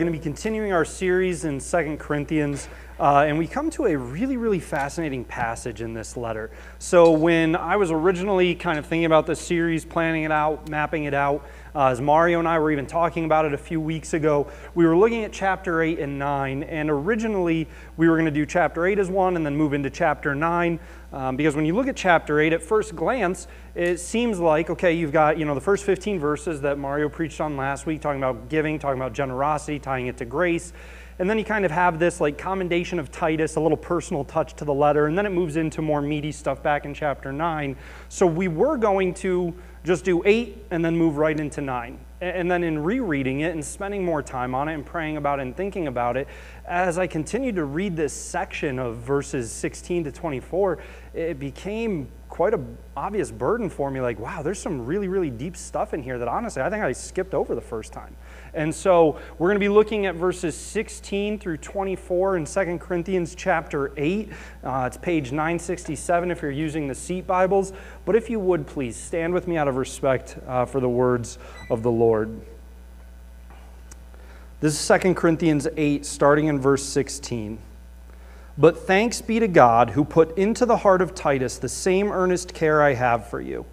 going to be continuing our series in Second Corinthians, uh, and we come to a really, really fascinating passage in this letter. So, when I was originally kind of thinking about this series, planning it out, mapping it out, uh, as Mario and I were even talking about it a few weeks ago, we were looking at chapter 8 and 9, and originally we were going to do chapter 8 as one and then move into chapter 9. Um, because when you look at chapter 8, at first glance, it seems like, okay, you've got, you know, the first 15 verses that Mario preached on last week, talking about giving, talking about generosity, tying it to grace. And then you kind of have this like commendation of Titus, a little personal touch to the letter, and then it moves into more meaty stuff back in chapter 9. So we were going to just do 8 and then move right into 9. And then in rereading it and spending more time on it and praying about it and thinking about it, as I continued to read this section of verses 16 to 24, it became quite an obvious burden for me like, wow, there's some really, really deep stuff in here that honestly I think I skipped over the first time. And so we're going to be looking at verses 16 through 24 in 2 Corinthians chapter 8. Uh, it's page 967 if you're using the seat Bibles. But if you would please stand with me out of respect uh, for the words of the Lord. This is 2 Corinthians 8, starting in verse 16. But thanks be to God who put into the heart of Titus the same earnest care I have for you.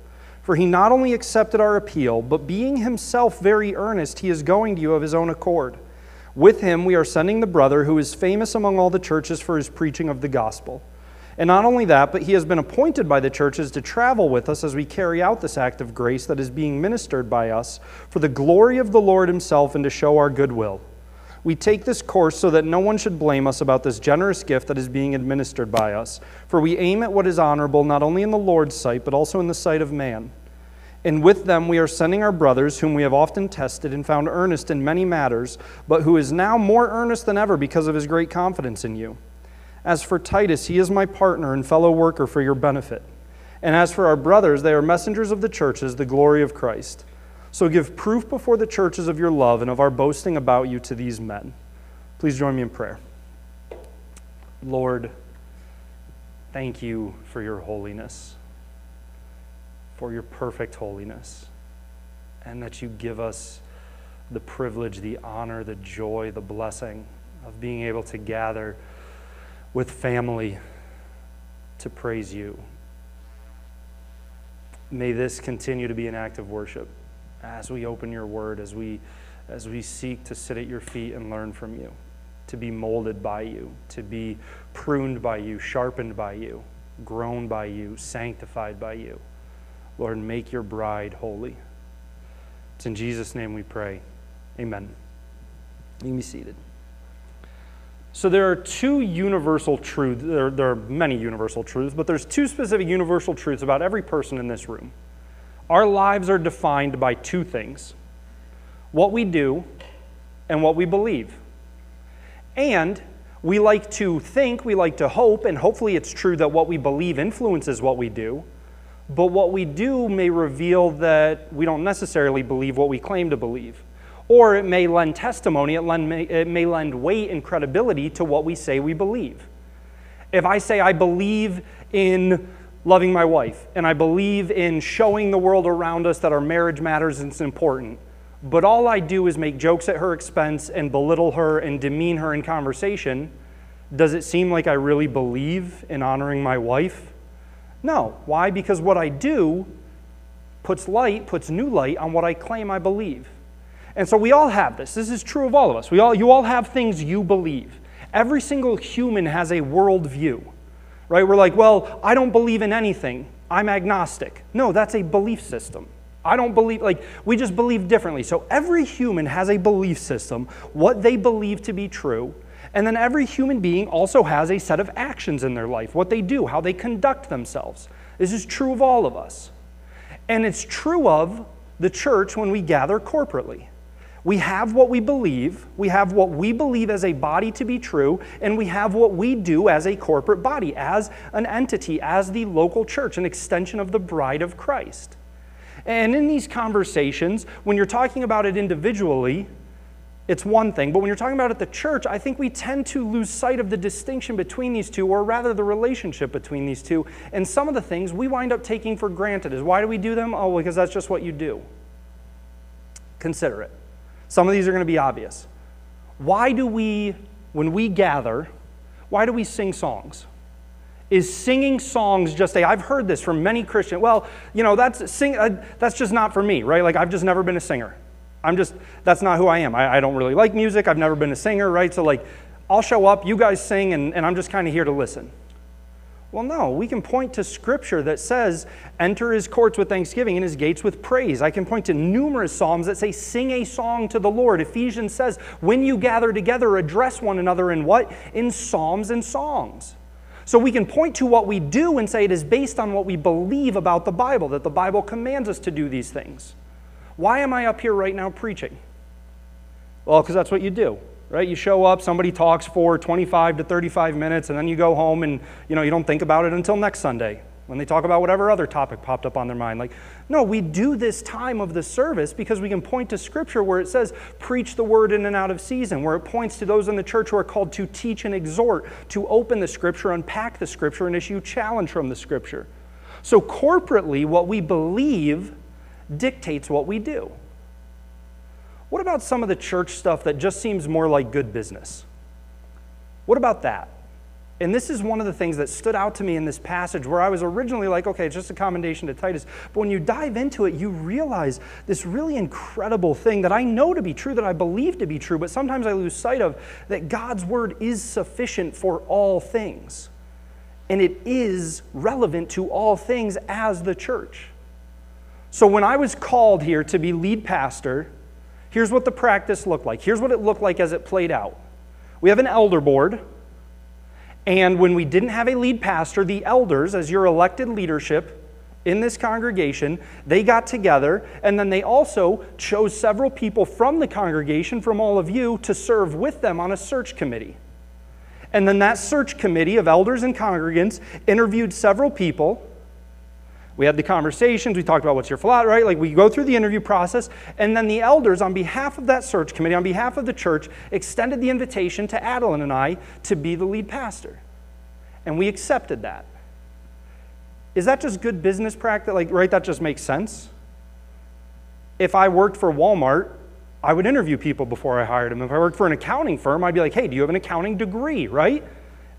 For he not only accepted our appeal, but being himself very earnest, he is going to you of his own accord. With him we are sending the brother who is famous among all the churches for his preaching of the gospel. And not only that, but he has been appointed by the churches to travel with us as we carry out this act of grace that is being ministered by us for the glory of the Lord himself and to show our goodwill. We take this course so that no one should blame us about this generous gift that is being administered by us, for we aim at what is honorable not only in the Lord's sight, but also in the sight of man. And with them we are sending our brothers, whom we have often tested and found earnest in many matters, but who is now more earnest than ever because of his great confidence in you. As for Titus, he is my partner and fellow worker for your benefit. And as for our brothers, they are messengers of the churches, the glory of Christ. So give proof before the churches of your love and of our boasting about you to these men. Please join me in prayer. Lord, thank you for your holiness, for your perfect holiness, and that you give us the privilege, the honor, the joy, the blessing of being able to gather with family to praise you. May this continue to be an act of worship as we open your word, as we, as we seek to sit at your feet and learn from you, to be molded by you, to be pruned by you, sharpened by you, grown by you, sanctified by you. Lord, make your bride holy. It's in Jesus' name we pray. Amen. You can be seated. So there are two universal truths. There, there, are many universal truths, but there's two specific universal truths about every person in this room. Our lives are defined by two things what we do and what we believe. And we like to think, we like to hope, and hopefully it's true that what we believe influences what we do. But what we do may reveal that we don't necessarily believe what we claim to believe. Or it may lend testimony, it, lend, it may lend weight and credibility to what we say we believe. If I say I believe in loving my wife, and I believe in showing the world around us that our marriage matters and it's important. But all I do is make jokes at her expense and belittle her and demean her in conversation. Does it seem like I really believe in honoring my wife? No. Why? Because what I do puts light, puts new light on what I claim I believe. And so we all have this. This is true of all of us. We all, you all have things you believe. Every single human has a worldview right? We're like, well, I don't believe in anything. I'm agnostic. No, that's a belief system. I don't believe, like, we just believe differently. So every human has a belief system, what they believe to be true. And then every human being also has a set of actions in their life, what they do, how they conduct themselves. This is true of all of us. And it's true of the church when we gather corporately. We have what we believe, we have what we believe as a body to be true, and we have what we do as a corporate body, as an entity, as the local church, an extension of the bride of Christ. And in these conversations, when you're talking about it individually, it's one thing. But when you're talking about it at the church, I think we tend to lose sight of the distinction between these two, or rather the relationship between these two. And some of the things we wind up taking for granted is why do we do them? Oh, because that's just what you do. Consider it. Some of these are going to be obvious. why do we, when we gather, why do we sing songs? Is singing songs just a, I've heard this from many Christians, well, you know, that's, sing, uh, that's just not for me, right? Like, I've just never been a singer. I'm just, that's not who I am. I, I don't really like music. I've never been a singer, right? So, like, I'll show up, you guys sing, and, and I'm just kind of here to listen. Well, no, we can point to scripture that says, enter his courts with thanksgiving and his gates with praise. I can point to numerous psalms that say, sing a song to the Lord. Ephesians says, when you gather together, address one another in what? In psalms and songs. So we can point to what we do and say it is based on what we believe about the Bible, that the Bible commands us to do these things. Why am I up here right now preaching? Well, because that's what you do right? You show up, somebody talks for 25 to 35 minutes, and then you go home and you know you don't think about it until next Sunday when they talk about whatever other topic popped up on their mind. Like, no, we do this time of the service because we can point to scripture where it says, preach the word in and out of season, where it points to those in the church who are called to teach and exhort, to open the scripture, unpack the scripture, and issue challenge from the scripture. So, corporately, what we believe dictates what we do. What about some of the church stuff that just seems more like good business? What about that? And this is one of the things that stood out to me in this passage where I was originally like, okay, it's just a commendation to Titus. But when you dive into it, you realize this really incredible thing that I know to be true, that I believe to be true, but sometimes I lose sight of that God's word is sufficient for all things. And it is relevant to all things as the church. So when I was called here to be lead pastor, Here's what the practice looked like. Here's what it looked like as it played out. We have an elder board, and when we didn't have a lead pastor, the elders, as your elected leadership in this congregation, they got together, and then they also chose several people from the congregation, from all of you, to serve with them on a search committee. And then that search committee of elders and congregants interviewed several people we had the conversations, we talked about what's your flaw, right? Like we go through the interview process, and then the elders, on behalf of that search committee, on behalf of the church, extended the invitation to Adeline and I to be the lead pastor. And we accepted that. Is that just good business practice? Like, right, that just makes sense? If I worked for Walmart, I would interview people before I hired them. If I worked for an accounting firm, I'd be like, hey, do you have an accounting degree, right?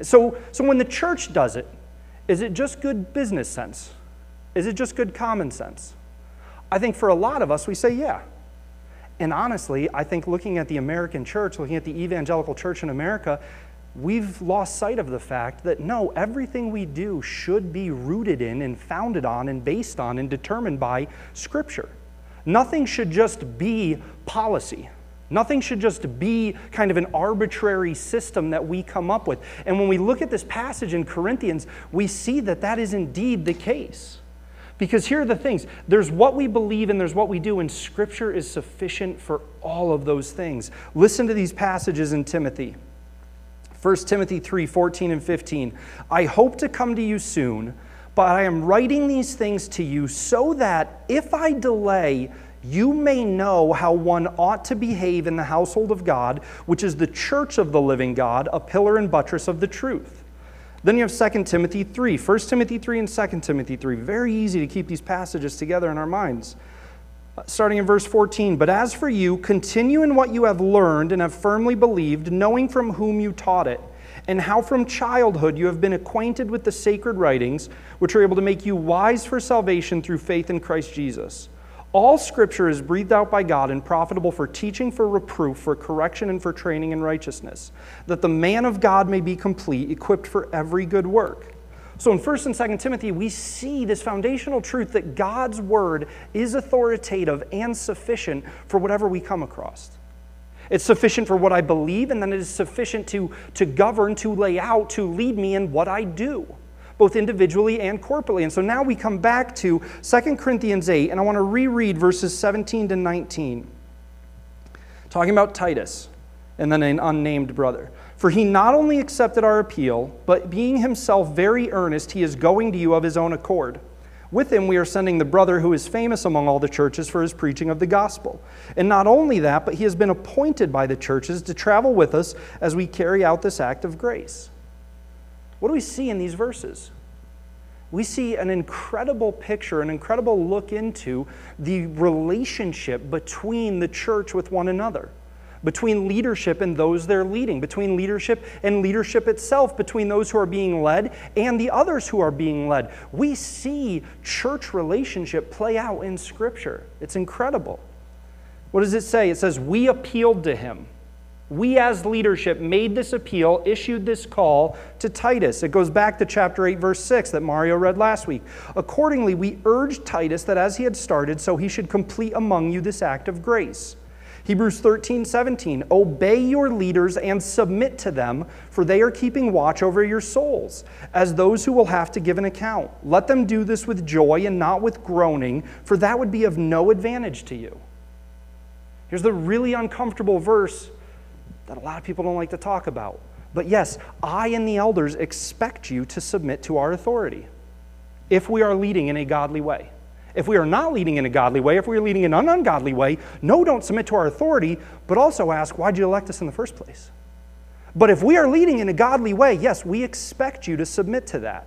So, so when the church does it, is it just good business sense? Is it just good common sense? I think for a lot of us, we say, yeah. And honestly, I think looking at the American church, looking at the evangelical church in America, we've lost sight of the fact that no, everything we do should be rooted in and founded on and based on and determined by Scripture. Nothing should just be policy. Nothing should just be kind of an arbitrary system that we come up with. And when we look at this passage in Corinthians, we see that that is indeed the case. Because here are the things there's what we believe and there's what we do, and Scripture is sufficient for all of those things. Listen to these passages in Timothy. 1 Timothy 3 14 and 15. I hope to come to you soon, but I am writing these things to you so that if I delay, you may know how one ought to behave in the household of God, which is the church of the living God, a pillar and buttress of the truth. Then you have 2 Timothy 3, 1 Timothy 3 and 2 Timothy 3. Very easy to keep these passages together in our minds. Uh, starting in verse 14, but as for you, continue in what you have learned and have firmly believed, knowing from whom you taught it, and how from childhood you have been acquainted with the sacred writings, which are able to make you wise for salvation through faith in Christ Jesus. All scripture is breathed out by God and profitable for teaching, for reproof, for correction, and for training in righteousness, that the man of God may be complete, equipped for every good work. So in 1st and 2nd Timothy, we see this foundational truth that God's word is authoritative and sufficient for whatever we come across. It's sufficient for what I believe, and then it is sufficient to, to govern, to lay out, to lead me in what I do both individually and corporately. And so now we come back to 2 Corinthians 8, and I want to reread verses 17 to 19, talking about Titus and then an unnamed brother. For he not only accepted our appeal, but being himself very earnest, he is going to you of his own accord. With him, we are sending the brother who is famous among all the churches for his preaching of the gospel. And not only that, but he has been appointed by the churches to travel with us as we carry out this act of grace. What do we see in these verses? We see an incredible picture, an incredible look into the relationship between the church with one another. between leadership and those they're leading, between leadership and leadership itself, between those who are being led and the others who are being led. We see church relationship play out in Scripture. It's incredible. What does it say? It says, We appealed to him. We, as leadership, made this appeal, issued this call to Titus. It goes back to chapter 8, verse 6 that Mario read last week. Accordingly, we urged Titus that as he had started, so he should complete among you this act of grace. Hebrews 13, 17. Obey your leaders and submit to them, for they are keeping watch over your souls, as those who will have to give an account. Let them do this with joy and not with groaning, for that would be of no advantage to you. Here's the really uncomfortable verse that a lot of people don't like to talk about. But yes, I and the elders expect you to submit to our authority if we are leading in a godly way. If we are not leading in a godly way, if we are leading in an ungodly way, no, don't submit to our authority, but also ask, why'd you elect us in the first place? But if we are leading in a godly way, yes, we expect you to submit to that.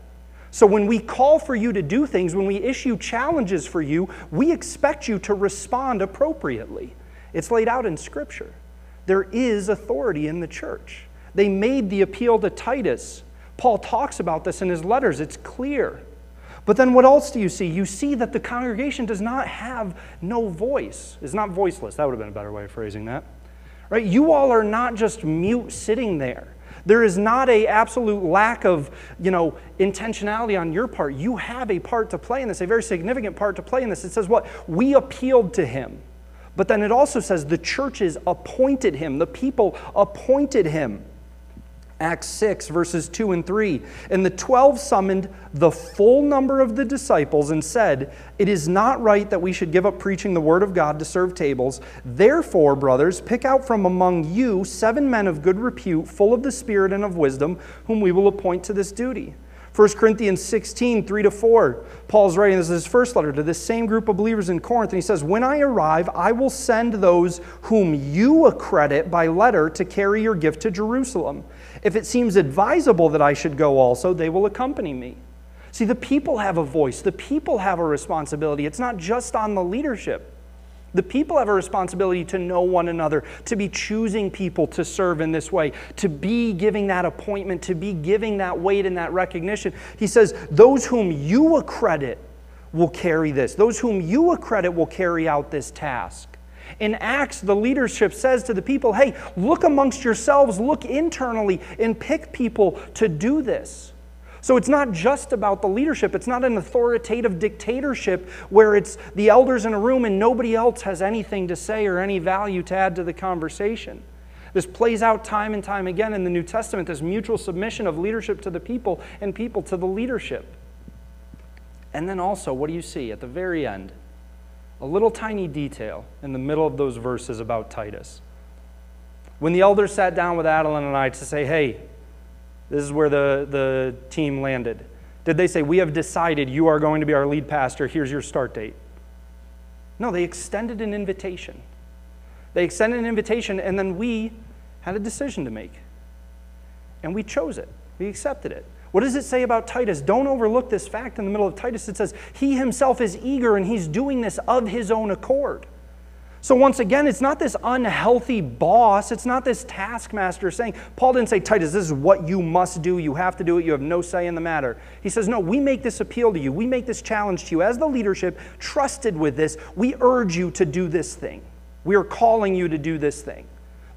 So when we call for you to do things, when we issue challenges for you, we expect you to respond appropriately. It's laid out in Scripture. There is authority in the church. They made the appeal to Titus. Paul talks about this in his letters, it's clear. But then what else do you see? You see that the congregation does not have no voice. It's not voiceless. That would have been a better way of phrasing that. Right? You all are not just mute sitting there. There is not a absolute lack of, you know, intentionality on your part. You have a part to play in this, a very significant part to play in this. It says what? We appealed to him. But then it also says the churches appointed him, the people appointed him. Acts 6, verses 2 and 3. And the twelve summoned the full number of the disciples and said, It is not right that we should give up preaching the word of God to serve tables. Therefore, brothers, pick out from among you seven men of good repute, full of the Spirit and of wisdom, whom we will appoint to this duty. 1 Corinthians 16, 3 to 4. Paul's writing, this is his first letter to this same group of believers in Corinth, and he says, When I arrive, I will send those whom you accredit by letter to carry your gift to Jerusalem. If it seems advisable that I should go also, they will accompany me. See, the people have a voice, the people have a responsibility. It's not just on the leadership. The people have a responsibility to know one another, to be choosing people to serve in this way, to be giving that appointment, to be giving that weight and that recognition. He says, Those whom you accredit will carry this, those whom you accredit will carry out this task. In Acts, the leadership says to the people, Hey, look amongst yourselves, look internally, and pick people to do this. So it's not just about the leadership. It's not an authoritative dictatorship where it's the elders in a room and nobody else has anything to say or any value to add to the conversation. This plays out time and time again in the New Testament this mutual submission of leadership to the people and people to the leadership. And then also, what do you see at the very end? A little tiny detail in the middle of those verses about Titus. When the elders sat down with Adeline and I to say, hey, this is where the, the team landed. Did they say, We have decided you are going to be our lead pastor, here's your start date? No, they extended an invitation. They extended an invitation, and then we had a decision to make. And we chose it, we accepted it. What does it say about Titus? Don't overlook this fact in the middle of Titus. It says, He himself is eager and he's doing this of his own accord. So, once again, it's not this unhealthy boss. It's not this taskmaster saying, Paul didn't say, Titus, this is what you must do. You have to do it. You have no say in the matter. He says, No, we make this appeal to you. We make this challenge to you. As the leadership, trusted with this, we urge you to do this thing. We are calling you to do this thing.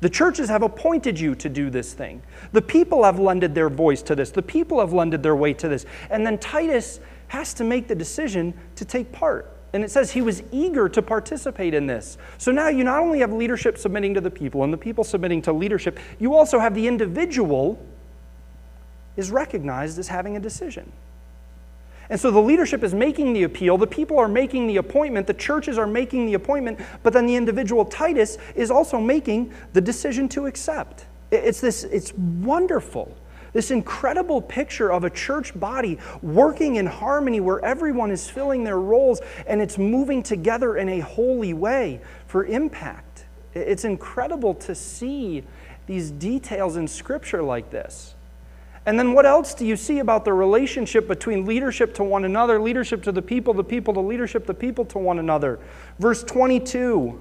The churches have appointed you to do this thing. The people have lended their voice to this. The people have lended their weight to this. And then Titus has to make the decision to take part. And it says he was eager to participate in this. So now you not only have leadership submitting to the people and the people submitting to leadership, you also have the individual is recognized as having a decision. And so the leadership is making the appeal, the people are making the appointment, the churches are making the appointment, but then the individual Titus is also making the decision to accept. It's this it's wonderful. This incredible picture of a church body working in harmony where everyone is filling their roles and it's moving together in a holy way for impact. It's incredible to see these details in Scripture like this. And then what else do you see about the relationship between leadership to one another, leadership to the people, the people to leadership, the people to one another? Verse 22,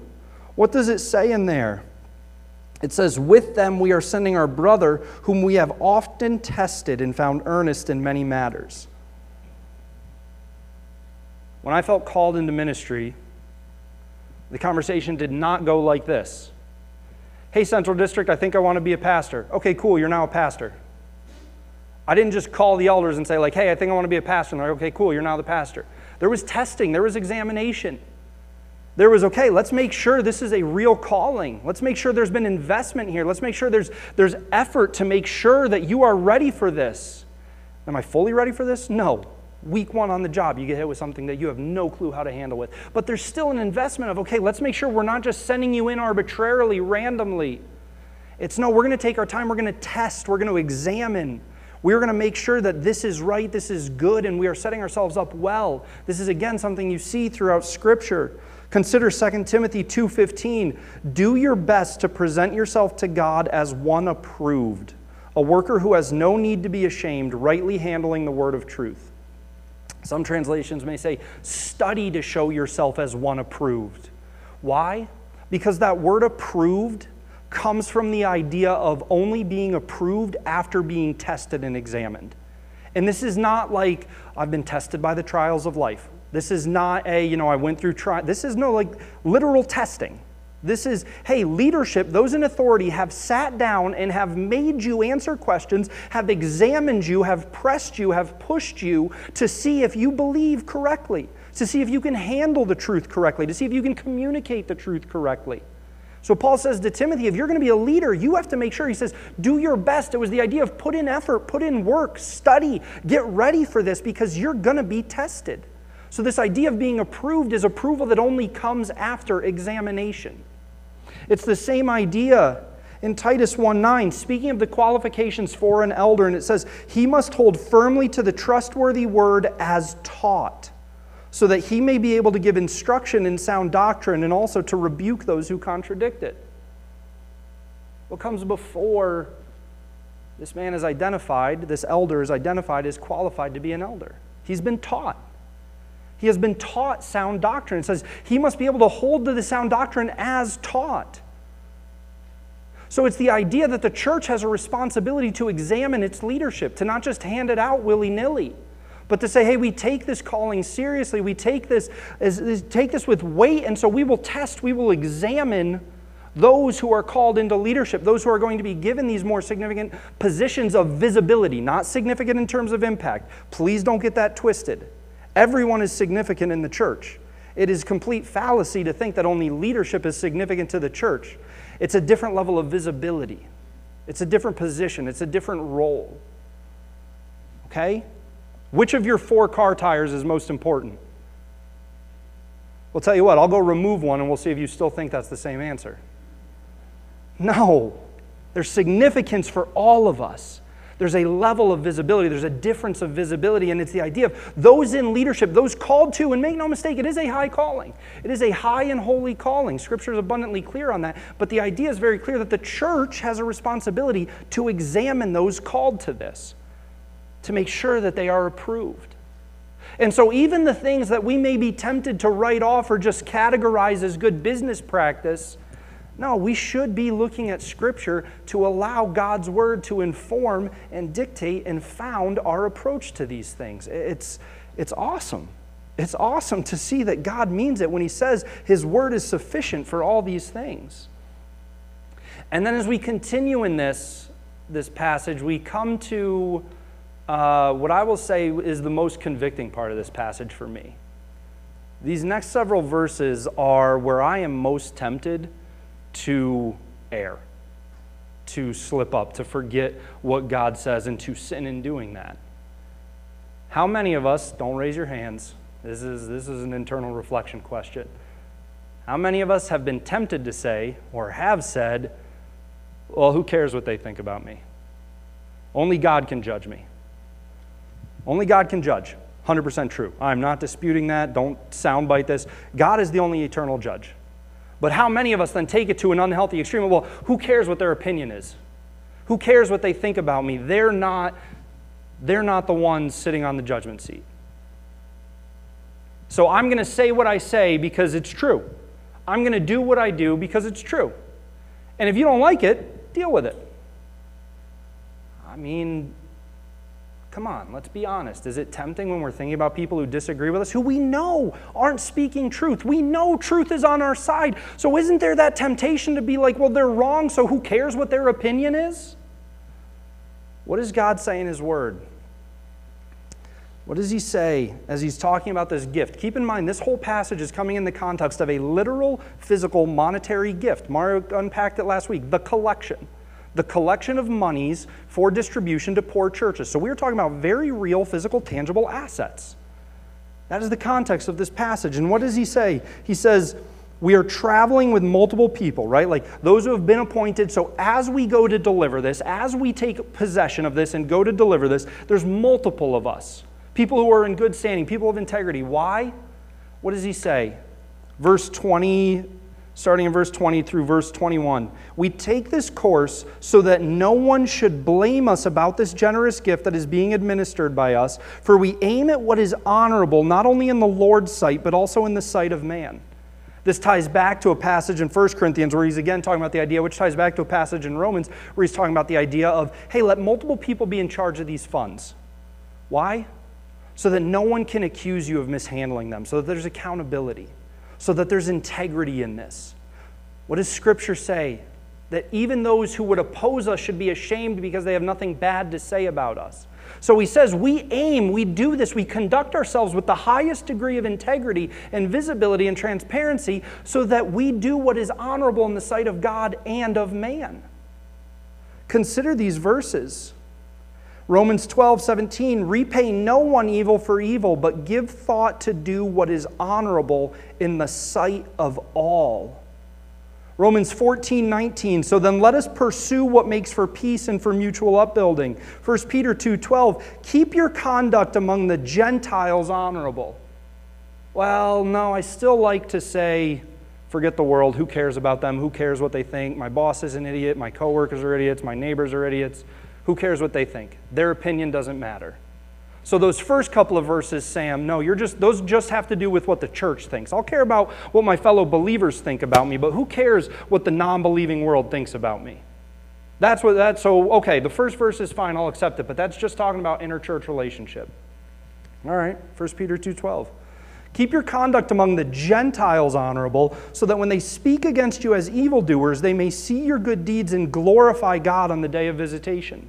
what does it say in there? It says, With them we are sending our brother, whom we have often tested and found earnest in many matters. When I felt called into ministry, the conversation did not go like this Hey, Central District, I think I want to be a pastor. Okay, cool, you're now a pastor. I didn't just call the elders and say, like, hey, I think I want to be a pastor. And they're like, okay, cool, you're now the pastor. There was testing, there was examination. There was, okay, let's make sure this is a real calling. Let's make sure there's been investment here. Let's make sure there's, there's effort to make sure that you are ready for this. Am I fully ready for this? No. Week one on the job, you get hit with something that you have no clue how to handle with. But there's still an investment of, okay, let's make sure we're not just sending you in arbitrarily, randomly. It's no, we're going to take our time, we're going to test, we're going to examine. We're going to make sure that this is right, this is good, and we are setting ourselves up well. This is again something you see throughout Scripture. Consider 2 Timothy 2:15. Do your best to present yourself to God as one approved, a worker who has no need to be ashamed, rightly handling the word of truth. Some translations may say, study to show yourself as one approved. Why? Because that word approved comes from the idea of only being approved after being tested and examined. And this is not like I've been tested by the trials of life. This is not a, you know, I went through trial. This is no like literal testing. This is, hey, leadership, those in authority have sat down and have made you answer questions, have examined you, have pressed you, have pushed you to see if you believe correctly, to see if you can handle the truth correctly, to see if you can communicate the truth correctly. So Paul says to Timothy, if you're going to be a leader, you have to make sure, he says, do your best. It was the idea of put in effort, put in work, study, get ready for this because you're going to be tested. So, this idea of being approved is approval that only comes after examination. It's the same idea in Titus 1 9, speaking of the qualifications for an elder, and it says, He must hold firmly to the trustworthy word as taught, so that he may be able to give instruction in sound doctrine and also to rebuke those who contradict it. What comes before this man is identified, this elder is identified as qualified to be an elder? He's been taught. He has been taught sound doctrine. It says he must be able to hold to the sound doctrine as taught. So it's the idea that the church has a responsibility to examine its leadership, to not just hand it out willy nilly, but to say, hey, we take this calling seriously. We take this, as, take this with weight, and so we will test, we will examine those who are called into leadership, those who are going to be given these more significant positions of visibility, not significant in terms of impact. Please don't get that twisted. Everyone is significant in the church. It is complete fallacy to think that only leadership is significant to the church. It's a different level of visibility, it's a different position, it's a different role. Okay? Which of your four car tires is most important? We'll tell you what, I'll go remove one and we'll see if you still think that's the same answer. No, there's significance for all of us. There's a level of visibility, there's a difference of visibility, and it's the idea of those in leadership, those called to, and make no mistake, it is a high calling. It is a high and holy calling. Scripture is abundantly clear on that, but the idea is very clear that the church has a responsibility to examine those called to this, to make sure that they are approved. And so, even the things that we may be tempted to write off or just categorize as good business practice, no, we should be looking at Scripture to allow God's Word to inform and dictate and found our approach to these things. It's, it's awesome. It's awesome to see that God means it when He says His Word is sufficient for all these things. And then as we continue in this, this passage, we come to uh, what I will say is the most convicting part of this passage for me. These next several verses are where I am most tempted to err, to slip up, to forget what God says, and to sin in doing that. How many of us, don't raise your hands, this is, this is an internal reflection question. How many of us have been tempted to say, or have said, well, who cares what they think about me? Only God can judge me. Only God can judge. 100% true. I'm not disputing that. Don't soundbite this. God is the only eternal judge. But how many of us then take it to an unhealthy extreme? Well, who cares what their opinion is? Who cares what they think about me? They're not, they're not the ones sitting on the judgment seat. So I'm going to say what I say because it's true. I'm going to do what I do because it's true. And if you don't like it, deal with it. I mean, come on, let's be honest. Is it tempting when we're thinking about people who disagree with us, who we know aren't speaking truth? We know truth is on our side. So isn't there that temptation to be like, well, they're wrong, so who cares what their opinion is? What does God say in His Word? What does he say as he's talking about this gift? Keep in mind, this whole passage is coming in the context of a literal, physical, monetary gift. Mario unpacked it last week the collection. The collection of monies for distribution to poor churches. So we're talking about very real, physical, tangible assets. That is the context of this passage. And what does he say? He says, we are traveling with multiple people, right? Like those who have been appointed. So as we go to deliver this, as we take possession of this and go to deliver this, there's multiple of us people who are in good standing, people of integrity. Why? What does he say? Verse 20, starting in verse 20 through verse 21. We take this course so that no one should blame us about this generous gift that is being administered by us, for we aim at what is honorable, not only in the Lord's sight, but also in the sight of man. This ties back to a passage in 1 Corinthians where he's again talking about the idea, which ties back to a passage in Romans where he's talking about the idea of, hey, let multiple people be in charge of these funds. Why? so that no one can accuse you of mishandling them, so that there's accountability, so that there's integrity in this. What does Scripture say? That even those who would oppose us should be ashamed because they have nothing bad to say about us. So he says, we aim, we do this, we conduct ourselves with the highest degree of integrity and visibility and transparency so that we do what is honorable in the sight of God and of man. Consider these verses. Romans 12, 17, repay no one evil for evil, but give thought to do what is honorable in the sight of all. Romans 14, 19, so then let us pursue what makes for peace and for mutual upbuilding. 1 Peter 2, 12, keep your conduct among the Gentiles honorable. Well, no, I still like to say, forget the world. Who cares about them? Who cares what they think? My boss is an idiot. My coworkers are idiots. My neighbors are idiots. Who cares what they think? Their opinion doesn't matter. So those first couple of verses, Sam, no, you're just those just have to do with what the church thinks. I'll care about what my fellow believers think about me, but who cares what the non-believing world thinks about me? That's what that's so okay, the first verse is fine, I'll accept it, but that's just talking about inter-church relationship. All right, 1 Peter 2:12. Keep your conduct among the Gentiles honorable, so that when they speak against you as evildoers, they may see your good deeds and glorify God on the day of visitation.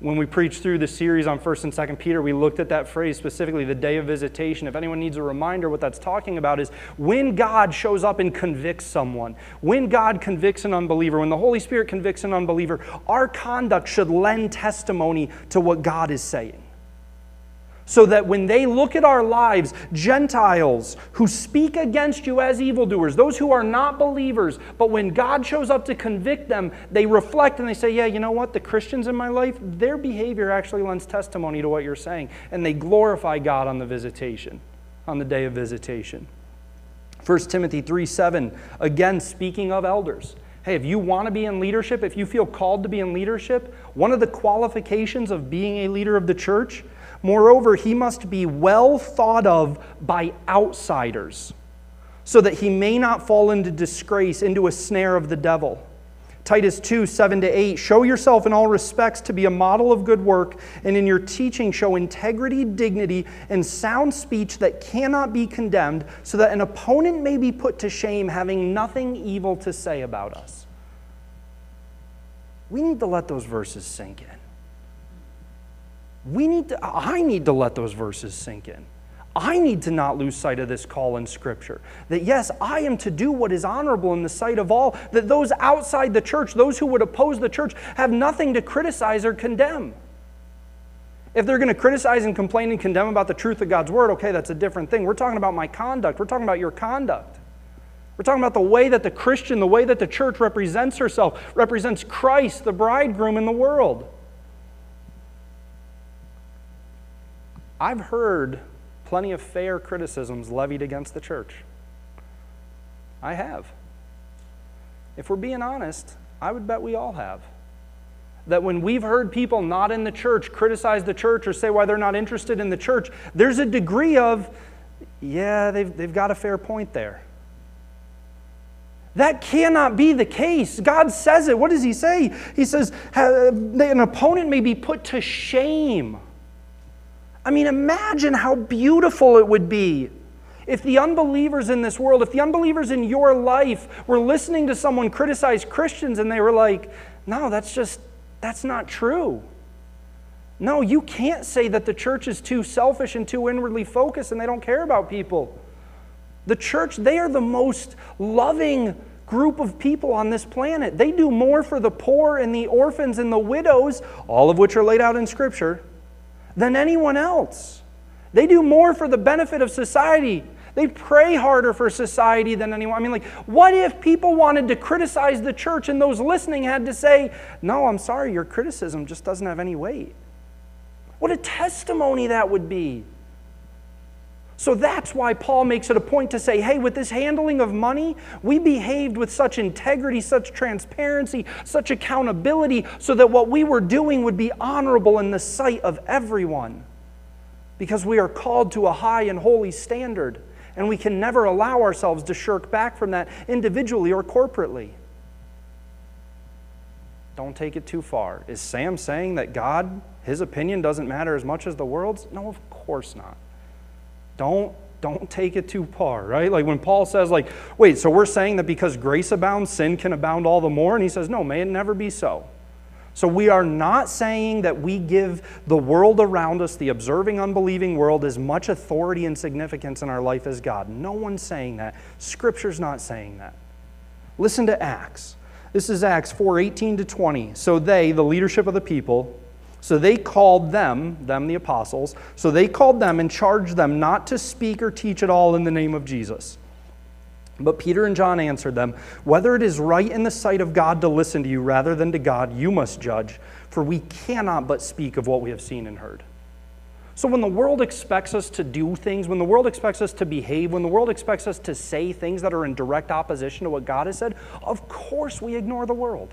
When we preached through the series on 1st and 2nd Peter, we looked at that phrase specifically, the day of visitation. If anyone needs a reminder, what that's talking about is when God shows up and convicts someone, when God convicts an unbeliever, when the Holy Spirit convicts an unbeliever, our conduct should lend testimony to what God is saying so that when they look at our lives, Gentiles who speak against you as evildoers, those who are not believers, but when God shows up to convict them, they reflect and they say, Yeah, you know what? The Christians in my life, their behavior actually lends testimony to what you're saying. And they glorify God on the visitation, on the day of visitation. 1 Timothy 3 7, again, speaking of elders. Hey, if you want to be in leadership, if you feel called to be in leadership, one of the qualifications of being a leader of the church Moreover, he must be well thought of by outsiders, so that he may not fall into disgrace, into a snare of the devil. Titus 2 7 to 8. Show yourself in all respects to be a model of good work, and in your teaching show integrity, dignity, and sound speech that cannot be condemned, so that an opponent may be put to shame, having nothing evil to say about us. We need to let those verses sink in we need to, I need to let those verses sink in. I need to not lose sight of this call in Scripture. That yes, I am to do what is honorable in the sight of all, that those outside the church, those who would oppose the church, have nothing to criticize or condemn. If they're going to criticize and complain and condemn about the truth of God's word, okay, that's a different thing. We're talking about my conduct, we're talking about your conduct. We're talking about the way that the Christian, the way that the church represents herself, represents Christ, the bridegroom in the world. I've heard plenty of fair criticisms levied against the church. I have. If we're being honest, I would bet we all have. That when we've heard people not in the church criticize the church or say why they're not interested in the church, there's a degree of, yeah, they've, they've got a fair point there. That cannot be the case. God says it. What does He say? He says, an opponent may be put to shame. I mean, imagine how beautiful it would be if the unbelievers in this world, if the unbelievers in your life were listening to someone criticize Christians and they were like, no, that's just, that's not true. No, you can't say that the church is too selfish and too inwardly focused and they don't care about people. The church, they are the most loving group of people on this planet. They do more for the poor and the orphans and the widows, all of which are laid out in Scripture, than anyone else. They do more for the benefit of society. They pray harder for society than anyone. I mean, like, what if people wanted to criticize the church and those listening had to say, No, I'm sorry, your criticism just doesn't have any weight? What a testimony that would be. So that's why Paul makes it a point to say, hey, with this handling of money, we behaved with such integrity, such transparency, such accountability, so that what we were doing would be honorable in the sight of everyone. Because we are called to a high and holy standard, and we can never allow ourselves to shirk back from that individually or corporately. Don't take it too far. Is Sam saying that God, his opinion doesn't matter as much as the world's? No, of course not. Don't don't take it too far, right? Like when Paul says, like, wait, so we're saying that because grace abounds, sin can abound all the more? And he says, no, may it never be so. So we are not saying that we give the world around us, the observing, unbelieving world, as much authority and significance in our life as God. No one's saying that. Scripture's not saying that. Listen to Acts. This is Acts 4 18 to 20. So they, the leadership of the people, so they called them, them the apostles, so they called them and charged them not to speak or teach at all in the name of Jesus. But Peter and John answered them, Whether it is right in the sight of God to listen to you rather than to God, you must judge, for we cannot but speak of what we have seen and heard. So, when the world expects us to do things, when the world expects us to behave, when the world expects us to say things that are in direct opposition to what God has said, of course we ignore the world.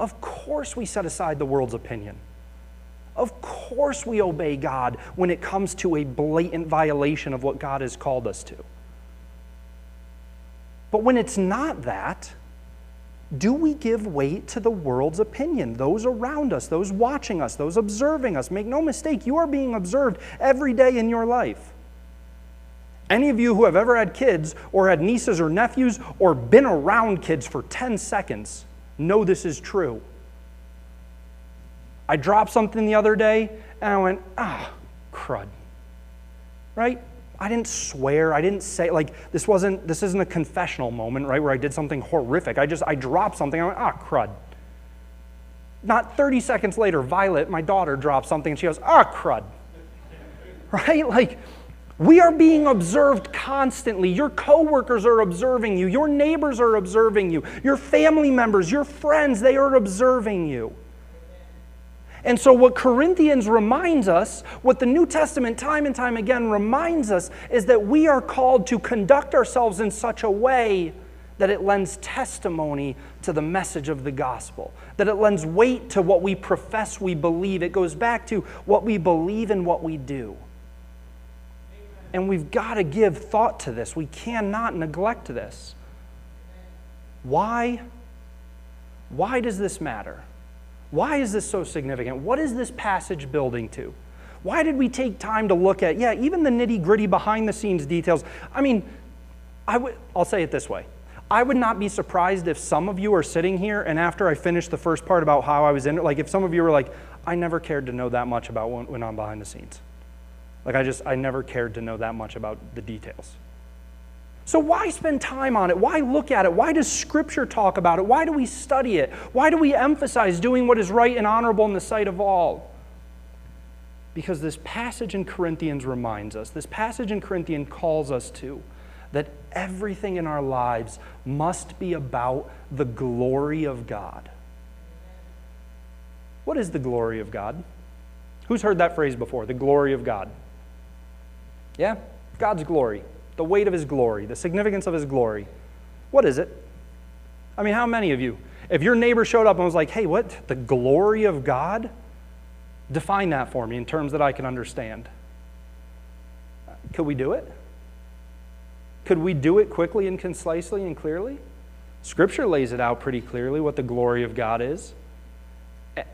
Of course, we set aside the world's opinion. Of course, we obey God when it comes to a blatant violation of what God has called us to. But when it's not that, do we give weight to the world's opinion, those around us, those watching us, those observing us? Make no mistake, you are being observed every day in your life. Any of you who have ever had kids or had nieces or nephews or been around kids for 10 seconds know this is true. I dropped something the other day and I went, ah, crud. Right? I didn't swear. I didn't say, like, this wasn't, this isn't a confessional moment, right, where I did something horrific. I just, I dropped something. I went, ah, crud. Not 30 seconds later, Violet, my daughter, drops something and she goes, ah, crud. Right? Like, we are being observed constantly. Your coworkers are observing you. Your neighbors are observing you. Your family members, your friends, they are observing you. And so, what Corinthians reminds us, what the New Testament time and time again reminds us, is that we are called to conduct ourselves in such a way that it lends testimony to the message of the gospel, that it lends weight to what we profess we believe. It goes back to what we believe and what we do. And we've got to give thought to this. We cannot neglect this. Why? Why does this matter? Why is this so significant? What is this passage building to? Why did we take time to look at, yeah, even the nitty gritty behind the scenes details? I mean, I would, I'll say it this way. I would not be surprised if some of you are sitting here and after I finished the first part about how I was in it, like if some of you were like, I never cared to know that much about what went on behind the scenes. Like, I just, I never cared to know that much about the details. So, why spend time on it? Why look at it? Why does Scripture talk about it? Why do we study it? Why do we emphasize doing what is right and honorable in the sight of all? Because this passage in Corinthians reminds us, this passage in Corinthians calls us to, that everything in our lives must be about the glory of God. What is the glory of God? Who's heard that phrase before? The glory of God. Yeah? God's glory, the weight of His glory, the significance of His glory. What is it? I mean, how many of you, if your neighbor showed up and was like, hey, what? The glory of God? Define that for me in terms that I can understand. Could we do it? Could we do it quickly and concisely and clearly? Scripture lays it out pretty clearly what the glory of God is.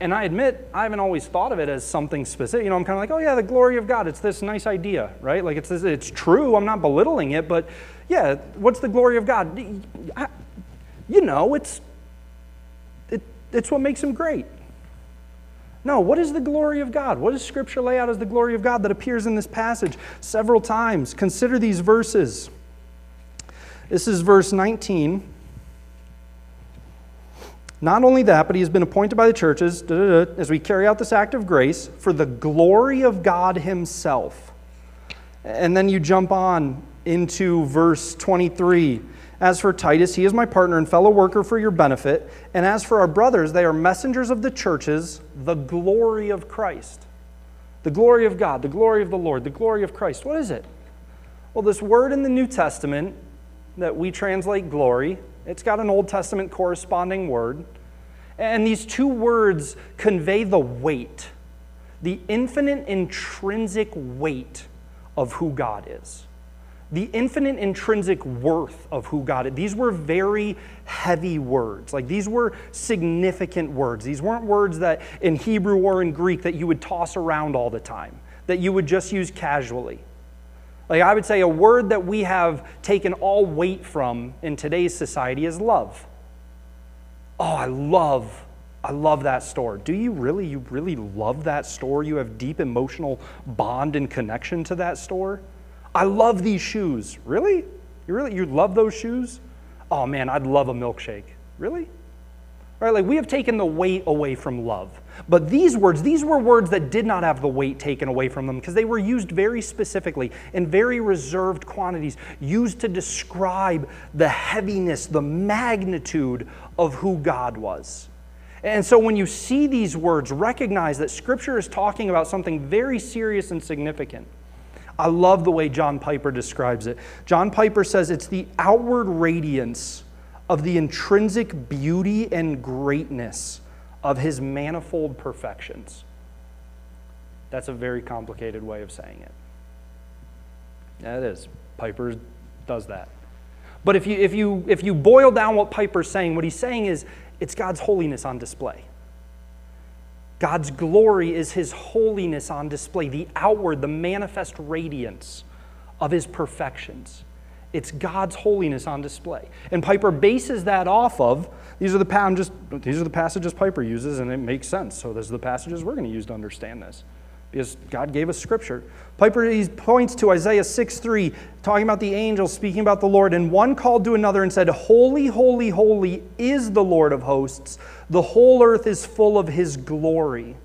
And I admit, I haven't always thought of it as something specific. You know, I'm kind of like, oh, yeah, the glory of God. It's this nice idea, right? Like, it's, this, it's true. I'm not belittling it, but yeah, what's the glory of God? You know, it's, it, it's what makes him great. No, what is the glory of God? What does Scripture lay out as the glory of God that appears in this passage several times? Consider these verses. This is verse 19. Not only that, but he has been appointed by the churches as we carry out this act of grace for the glory of God himself. And then you jump on into verse 23. As for Titus, he is my partner and fellow worker for your benefit. And as for our brothers, they are messengers of the churches, the glory of Christ. The glory of God, the glory of the Lord, the glory of Christ. What is it? Well, this word in the New Testament that we translate glory it's got an Old Testament corresponding word. And these two words convey the weight, the infinite intrinsic weight of who God is. The infinite intrinsic worth of who God is. These were very heavy words. Like these were significant words. These weren't words that in Hebrew or in Greek that you would toss around all the time, that you would just use casually. Like I would say, a word that we have taken all weight from in today's society is love. Oh, I love, I love that store. Do you really, you really love that store? You have deep emotional bond and connection to that store? I love these shoes. Really? You really, you love those shoes? Oh man, I'd love a milkshake. Really? Right? Like we have taken the weight away from love. But these words, these were words that did not have the weight taken away from them because they were used very specifically in very reserved quantities, used to describe the heaviness, the magnitude of who God was. And so when you see these words, recognize that Scripture is talking about something very serious and significant. I love the way John Piper describes it. John Piper says it's the outward radiance of the intrinsic beauty and greatness of his manifold perfections. That's a very complicated way of saying it. Yeah, it is. Piper does that. But if you, if, you, if you boil down what Piper's saying, what he's saying is it's God's holiness on display. God's glory is his holiness on display, the outward, the manifest radiance of his perfections. It's God's holiness on display. And Piper bases that off of these are the just these are the passages Piper uses, and it makes sense. So these are the passages we're going to use to understand this. Because God gave us scripture. Piper points to Isaiah 6 3, talking about the angels speaking about the Lord, and one called to another and said, Holy, holy, holy is the Lord of hosts. The whole earth is full of his glory.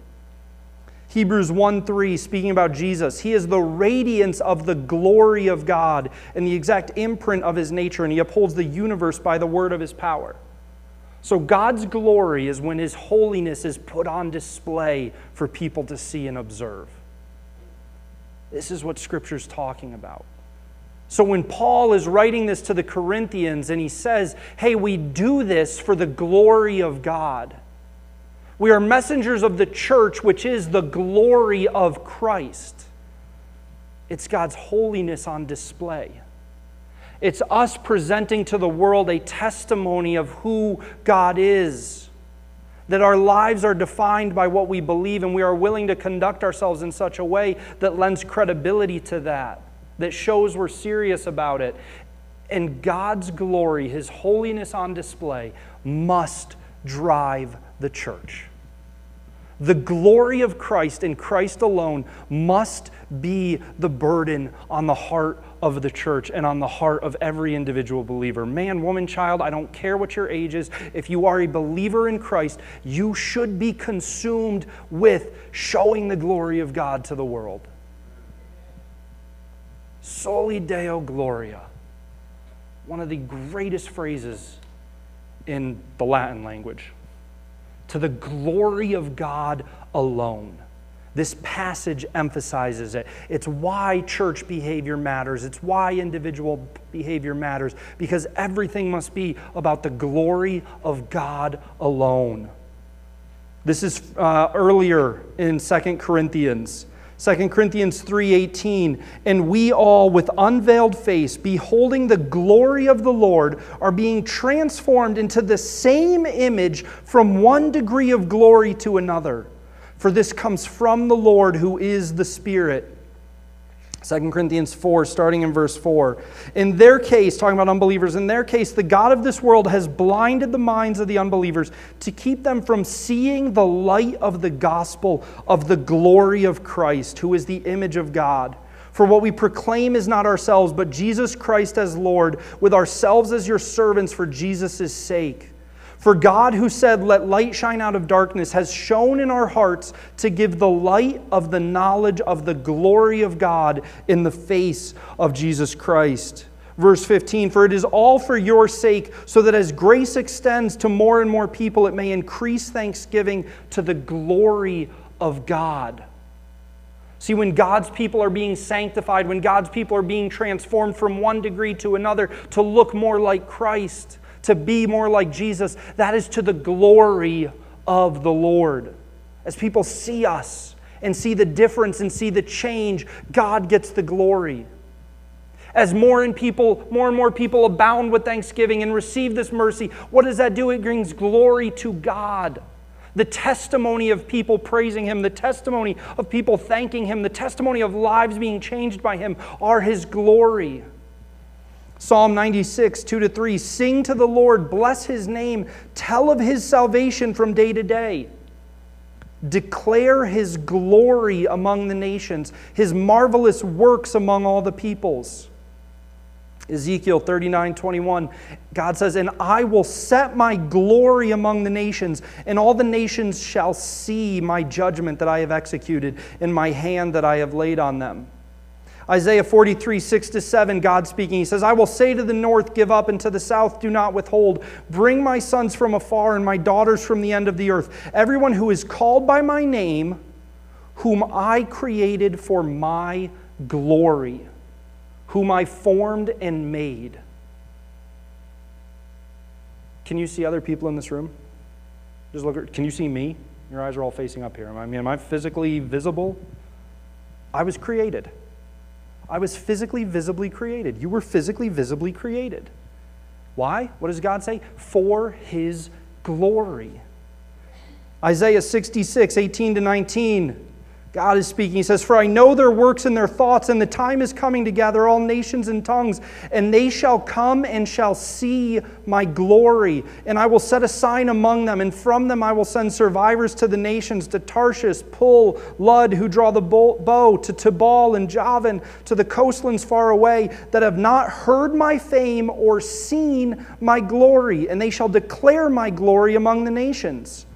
Hebrews 1 3, speaking about Jesus, he is the radiance of the glory of God and the exact imprint of his nature, and he upholds the universe by the word of his power. So, God's glory is when his holiness is put on display for people to see and observe. This is what Scripture is talking about. So, when Paul is writing this to the Corinthians and he says, Hey, we do this for the glory of God we are messengers of the church, which is the glory of Christ. It's God's holiness on display. It's us presenting to the world a testimony of who God is. That our lives are defined by what we believe, and we are willing to conduct ourselves in such a way that lends credibility to that, that shows we're serious about it. And God's glory, His holiness on display, must drive the church. The glory of Christ and Christ alone must be the burden on the heart of the church and on the heart of every individual believer. Man, woman, child, I don't care what your age is. If you are a believer in Christ, you should be consumed with showing the glory of God to the world. Soli Deo Gloria, one of the greatest phrases in the Latin language to the glory of God alone. This passage emphasizes it. It's why church behavior matters. It's why individual behavior matters, because everything must be about the glory of God alone. This is uh, earlier in Second Corinthians. 2 Corinthians 3:18 and we all with unveiled face beholding the glory of the Lord are being transformed into the same image from one degree of glory to another. For this comes from the Lord who is the Spirit 2 Corinthians 4, starting in verse 4. In their case, talking about unbelievers, in their case, the God of this world has blinded the minds of the unbelievers to keep them from seeing the light of the gospel of the glory of Christ, who is the image of God. For what we proclaim is not ourselves, but Jesus Christ as Lord, with ourselves as your servants for Jesus' sake. For God, who said, Let light shine out of darkness, has shone in our hearts to give the light of the knowledge of the glory of God in the face of Jesus Christ. Verse 15 For it is all for your sake, so that as grace extends to more and more people, it may increase thanksgiving to the glory of God. See, when God's people are being sanctified, when God's people are being transformed from one degree to another to look more like Christ, to be more like Jesus, that is to the glory of the Lord. As people see us and see the difference and see the change, God gets the glory. As more and people, more and more people abound with thanksgiving and receive this mercy, what does that do? It brings glory to God. The testimony of people praising Him, the testimony of people thanking Him, the testimony of lives being changed by Him are His glory. Psalm 96, 2 to 3 Sing to the Lord, bless his name, tell of his salvation from day to day. Declare his glory among the nations, his marvelous works among all the peoples. Ezekiel 39, 21, God says, And I will set my glory among the nations, and all the nations shall see my judgment that I have executed, and my hand that I have laid on them. Isaiah 43, 6 to 7, God speaking, He says, I will say to the north, Give up, and to the south, Do not withhold. Bring my sons from afar and my daughters from the end of the earth. Everyone who is called by my name, whom I created for my glory, whom I formed and made. Can you see other people in this room? Just look. Can you see me? Your eyes are all facing up here. I mean, am I physically visible? I was created. I was physically, visibly created. You were physically, visibly created. Why? What does God say? For his glory. Isaiah 66, 18 to 19. God is speaking. He says, For I know their works and their thoughts, and the time is coming to gather all nations and tongues, and they shall come and shall see my glory. And I will set a sign among them, and from them I will send survivors to the nations, to Tarshish, Pul, Lud, who draw the bow, to Tubal and Javan, to the coastlands far away, that have not heard my fame or seen my glory, and they shall declare my glory among the nations.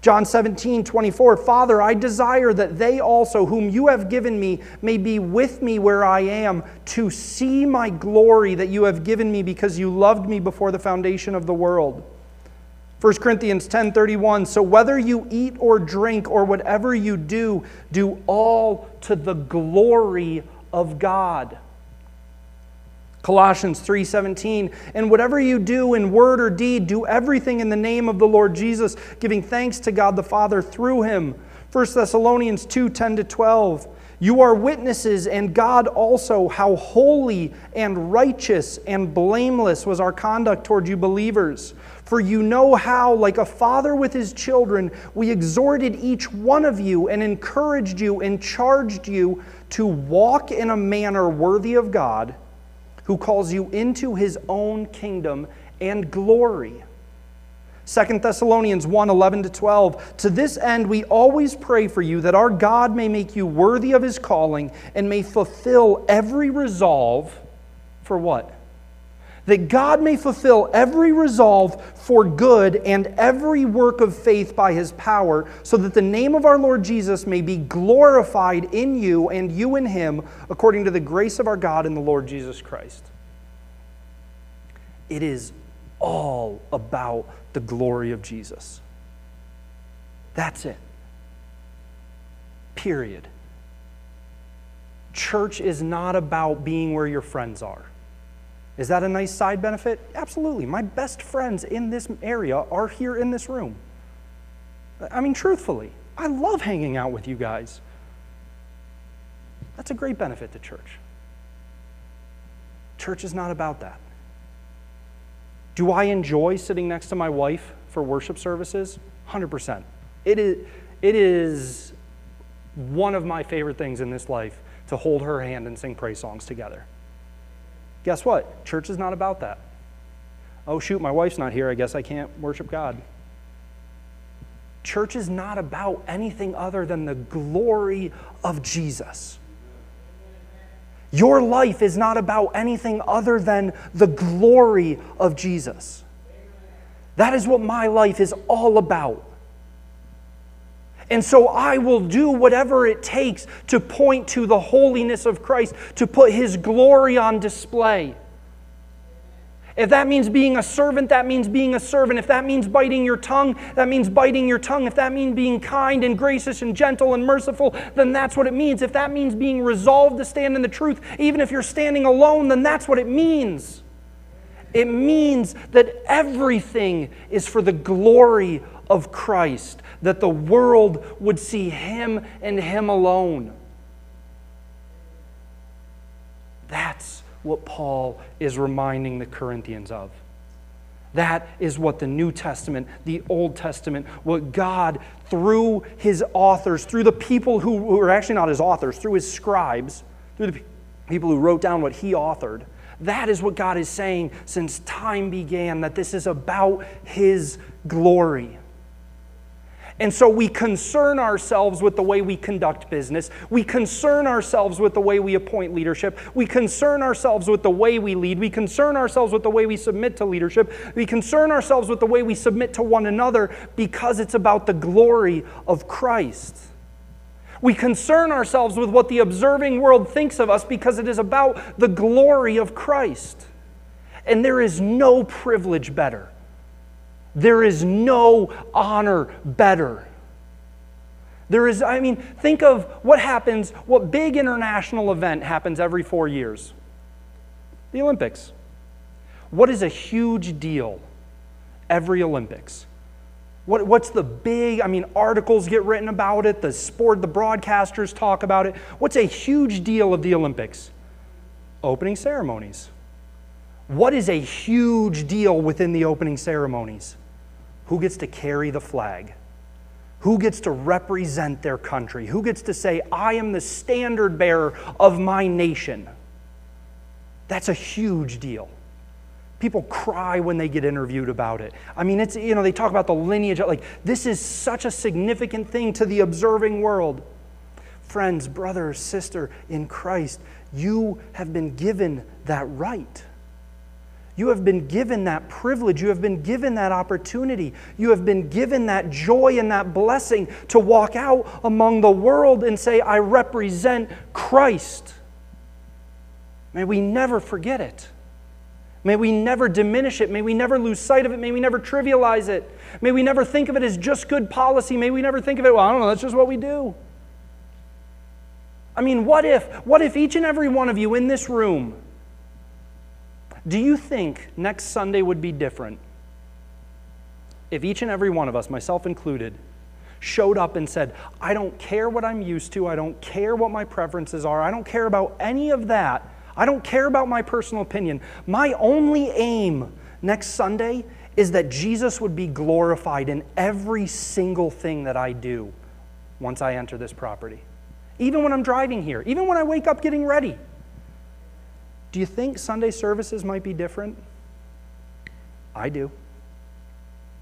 John 17, 24, Father, I desire that they also, whom you have given me, may be with me where I am, to see my glory that you have given me because you loved me before the foundation of the world. 1 Corinthians 10:31 So whether you eat or drink or whatever you do do all to the glory of God. Colossians 3:17 And whatever you do in word or deed do everything in the name of the Lord Jesus giving thanks to God the Father through him. 1 Thessalonians 2:10 to 12 You are witnesses and God also how holy and righteous and blameless was our conduct toward you believers. For you know how, like a father with his children, we exhorted each one of you and encouraged you and charged you to walk in a manner worthy of God who calls you into his own kingdom and glory. 2 Thessalonians 1 11 to 12. To this end, we always pray for you that our God may make you worthy of his calling and may fulfill every resolve for what? That God may fulfill every resolve for good and every work of faith by his power, so that the name of our Lord Jesus may be glorified in you and you in him, according to the grace of our God and the Lord Jesus Christ. It is all about the glory of Jesus. That's it. Period. Church is not about being where your friends are. Is that a nice side benefit? Absolutely. My best friends in this area are here in this room. I mean, truthfully, I love hanging out with you guys. That's a great benefit to church. Church is not about that. Do I enjoy sitting next to my wife for worship services? 100%. It is, it is one of my favorite things in this life to hold her hand and sing praise songs together. Guess what? Church is not about that. Oh, shoot, my wife's not here. I guess I can't worship God. Church is not about anything other than the glory of Jesus. Your life is not about anything other than the glory of Jesus. That is what my life is all about. And so I will do whatever it takes to point to the holiness of Christ, to put his glory on display. If that means being a servant, that means being a servant. If that means biting your tongue, that means biting your tongue. If that means being kind and gracious and gentle and merciful, then that's what it means. If that means being resolved to stand in the truth, even if you're standing alone, then that's what it means. It means that everything is for the glory of Christ, that the world would see Him and Him alone. That's what Paul is reminding the Corinthians of. That is what the New Testament, the Old Testament, what God, through his authors, through the people who, are actually not his authors, through his scribes, through the people who wrote down what he authored, that is what God is saying since time began, that this is about his glory. And so we concern ourselves with the way we conduct business. We concern ourselves with the way we appoint leadership. We concern ourselves with the way we lead. We concern ourselves with the way we submit to leadership. We concern ourselves with the way we submit to one another because it's about the glory of Christ. We concern ourselves with what the observing world thinks of us because it is about the glory of Christ. And there is no privilege better there is no honor better. There is, I mean, think of what happens, what big international event happens every four years? The Olympics. What is a huge deal every Olympics? What, what's the big, I mean, articles get written about it, the sport, the broadcasters talk about it. What's a huge deal of the Olympics? Opening ceremonies. What is a huge deal within the opening ceremonies? Who gets to carry the flag? Who gets to represent their country? Who gets to say, I am the standard bearer of my nation? That's a huge deal. People cry when they get interviewed about it. I mean, it's, you know, they talk about the lineage. Like, this is such a significant thing to the observing world. Friends, brother, sister in Christ, you have been given that right. You have been given that privilege. You have been given that opportunity. You have been given that joy and that blessing to walk out among the world and say, I represent Christ. May we never forget it. May we never diminish it. May we never lose sight of it. May we never trivialize it. May we never think of it as just good policy. May we never think of it, well, I don't know, that's just what we do. I mean, what if, what if each and every one of you in this room, do you think next Sunday would be different if each and every one of us, myself included, showed up and said, I don't care what I'm used to, I don't care what my preferences are, I don't care about any of that, I don't care about my personal opinion. My only aim next Sunday is that Jesus would be glorified in every single thing that I do once I enter this property. Even when I'm driving here, even when I wake up getting ready. Do you think Sunday services might be different? I do.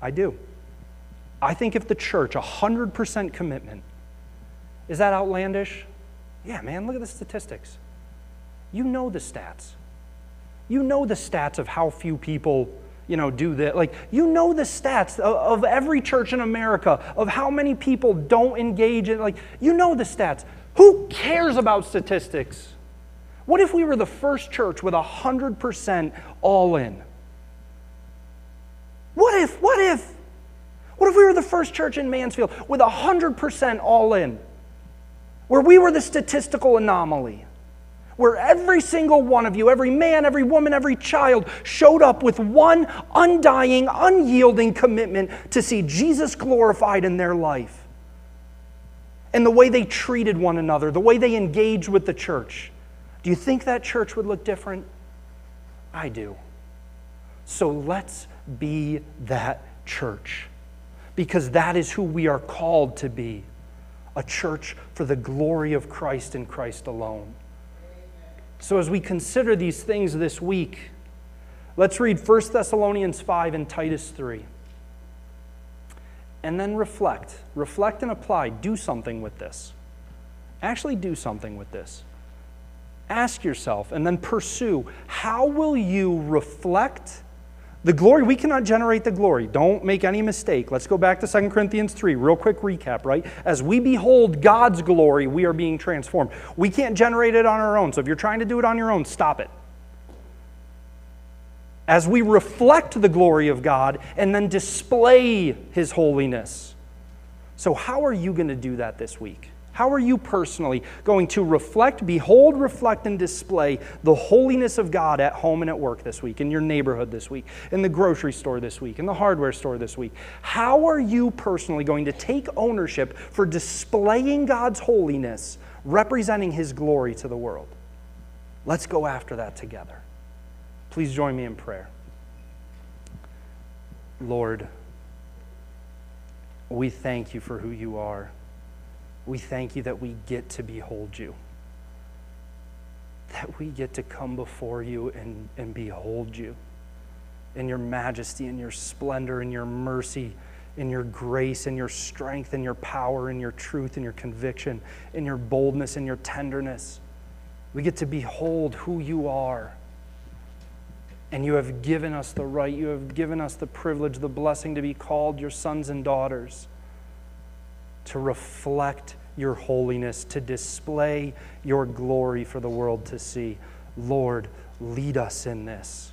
I do. I think if the church, 100% commitment, is that outlandish? Yeah, man, look at the statistics. You know the stats. You know the stats of how few people, you know, do that. Like, you know the stats of, of every church in America, of how many people don't engage in, like, you know the stats. Who cares about statistics? What if we were the first church with 100% all in? What if, what if, what if we were the first church in Mansfield with 100% all in? Where we were the statistical anomaly. Where every single one of you, every man, every woman, every child showed up with one undying, unyielding commitment to see Jesus glorified in their life. and the way they treated one another, the way they engaged with the church. Do you think that church would look different? I do. So let's be that church because that is who we are called to be a church for the glory of Christ and Christ alone. So, as we consider these things this week, let's read 1 Thessalonians 5 and Titus 3. And then reflect. Reflect and apply. Do something with this. Actually, do something with this. Ask yourself and then pursue how will you reflect the glory, we cannot generate the glory. Don't make any mistake. Let's go back to 2 Corinthians 3, real quick recap, right? As we behold God's glory, we are being transformed. We can't generate it on our own. So if you're trying to do it on your own, stop it. As we reflect the glory of God and then display His holiness. So, how are you going to do that this week? How are you personally going to reflect, behold, reflect, and display the holiness of God at home and at work this week, in your neighborhood this week, in the grocery store this week, in the hardware store this week? How are you personally going to take ownership for displaying God's holiness, representing His glory to the world? Let's go after that together. Please join me in prayer. Lord, we thank you for who you are we thank you that we get to behold you, that we get to come before you and, and behold you in your majesty, in your splendor, in your mercy, in your grace, in your strength, in your power, in your truth, in your conviction, in your boldness, in your tenderness. We get to behold who you are. And you have given us the right, you have given us the privilege, the blessing to be called your sons and daughters to reflect your holiness, to display your glory for the world to see. Lord, lead us in this.